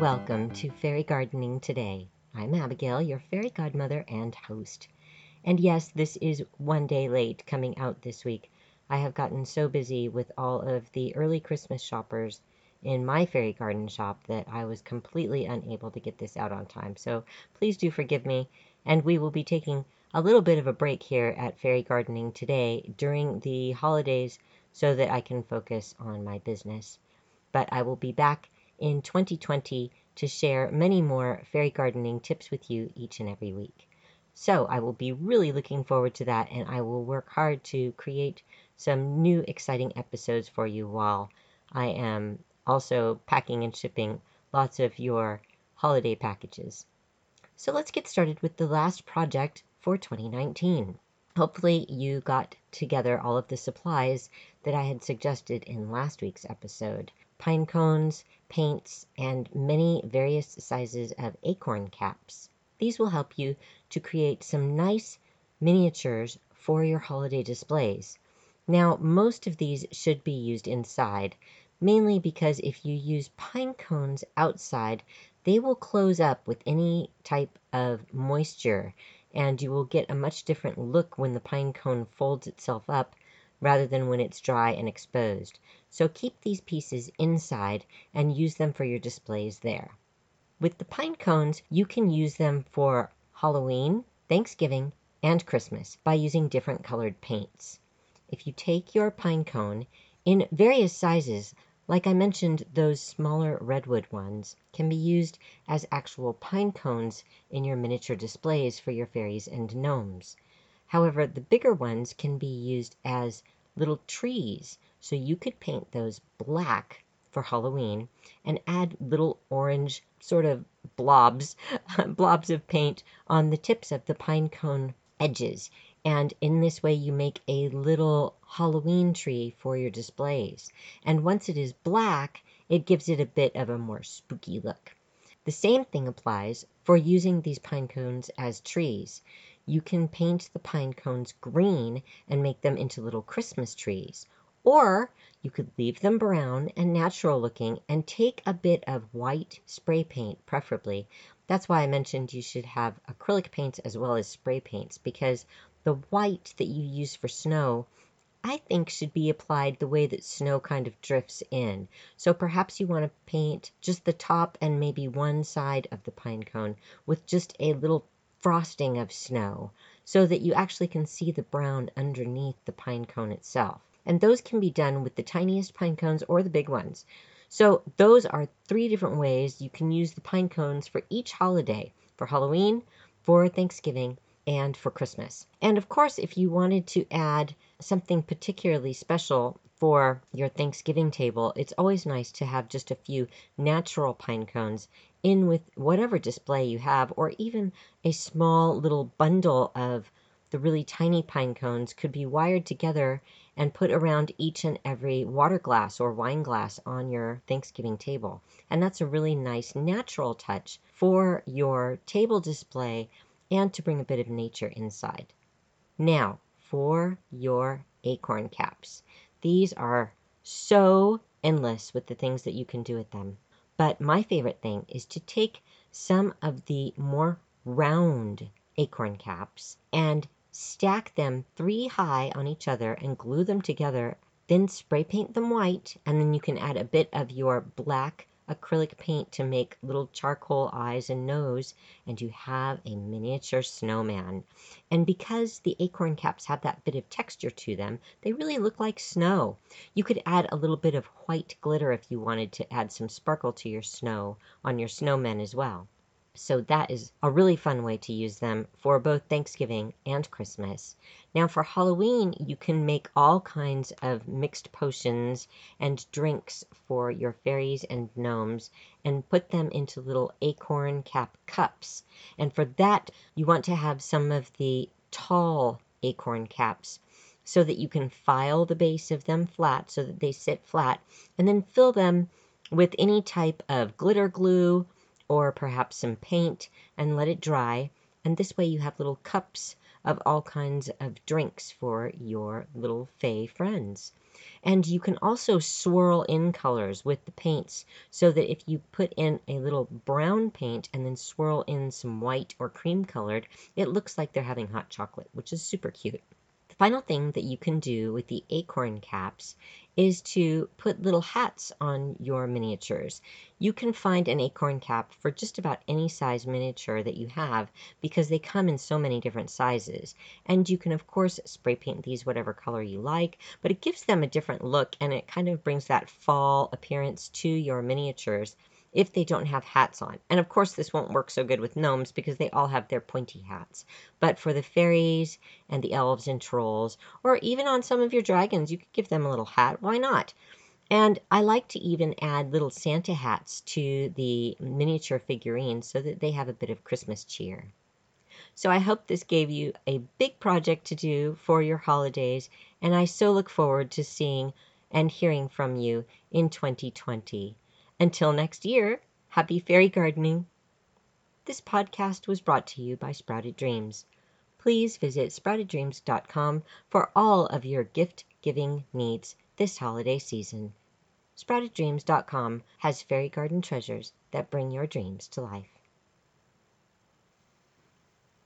Welcome to Fairy Gardening Today. I'm Abigail, your fairy godmother and host. And yes, this is one day late coming out this week. I have gotten so busy with all of the early Christmas shoppers in my fairy garden shop that I was completely unable to get this out on time. So please do forgive me, and we will be taking a little bit of a break here at Fairy Gardening today during the holidays so that I can focus on my business. But I will be back in 2020 to share many more fairy gardening tips with you each and every week. So I will be really looking forward to that, and I will work hard to create some new exciting episodes for you while I am also packing and shipping lots of your holiday packages. So let's get started with the last project for 2019. Hopefully, you got together all of the supplies that I had suggested in last week's episode pine cones, paints, and many various sizes of acorn caps. These will help you to create some nice miniatures for your holiday displays. Now, most of these should be used inside, mainly because if you use pine cones outside, they will close up with any type of moisture and you will get a much different look when the pine cone folds itself up rather than when it's dry and exposed. So keep these pieces inside and use them for your displays there. With the pine cones, you can use them for Halloween, Thanksgiving, and Christmas by using different colored paints. If you take your pine cone in various sizes, like I mentioned, those smaller redwood ones can be used as actual pine cones in your miniature displays for your fairies and gnomes. However, the bigger ones can be used as little trees, so you could paint those black for Halloween and add little orange sort of blobs, blobs of paint on the tips of the pine cone edges and in this way you make a little Halloween tree for your displays. And once it is black, it gives it a bit of a more spooky look. The same thing applies for using these pine cones as trees. You can paint the pine cones green and make them into little Christmas trees. Or you could leave them brown and natural looking and take a bit of white spray paint, preferably. That's why I mentioned you should have acrylic paints as well as spray paints because the white that you use for snow, I think should be applied the way that snow kind of drifts in. So perhaps you want to paint just the top and maybe one side of the pine cone with just a little frosting of snow so that you actually can see the brown underneath the pine cone itself. And those can be done with the tiniest pine cones or the big ones. So those are three different ways you can use the pine cones for each holiday, for Halloween, for Thanksgiving, and for Christmas. And of course, if you wanted to add something particularly special for your Thanksgiving table, it's always nice to have just a few natural pine cones in with whatever display you have, or even a small little bundle of the really tiny pine cones could be wired together and put around each and every water glass or wine glass on your Thanksgiving table. And that's a really nice natural touch for your table display and to bring a bit of nature inside. Now, for your acorn caps. These are so endless with the things that you can do with them. But my favorite thing is to take some of the more round acorn caps and stack them three high on each other and glue them together. Then spray paint them white, and then you can add a bit of your black acrylic paint to make little charcoal eyes and nose, and you have a miniature snowman. And because the acorn caps have that bit of texture to them, they really look like snow. You could add a little bit of white glitter if you wanted to add some sparkle to your snow on your snowmen as well. So that is a really fun way to use them for both Thanksgiving and Christmas. Now for Halloween, you can make all kinds of mixed potions and drinks for your fairies and gnomes and put them into little acorn cap cups. And for that, you want to have some of the tall acorn caps so that you can file the base of them flat so that they sit flat and then fill them with any type of glitter glue or perhaps some paint and let it dry. And this way you have little cups of all kinds of drinks for your little Fae friends. And you can also swirl in colors with the paints so that if you put in a little brown paint and then swirl in some white or cream colored, it looks like they're having hot chocolate, which is super cute final thing that you can do with the acorn caps is to put little hats on your miniatures. You can find an acorn cap for just about any size miniature that you have because they come in so many different sizes. And you can, of course, spray paint these whatever color you like, but it gives them a different look and it kind of brings that fall appearance to your miniatures if they don't have hats on. And of course, this won't work so good with gnomes because they all have their pointy hats. But for the fairies and the elves and trolls, or even on some of your dragons, you could give them a little hat. Why not? And I like to even add little Santa hats to the miniature figurines so that they have a bit of Christmas cheer. So I hope this gave you a big project to do for your holidays, and I so look forward to seeing and hearing from you in 2020. Until next year, happy fairy gardening. This podcast was brought to you by Sprouted Dreams. Please visit sprouteddreams.com for all of your gift giving needs this holiday season. SproutedDreams.com has fairy garden treasures that bring your dreams to life.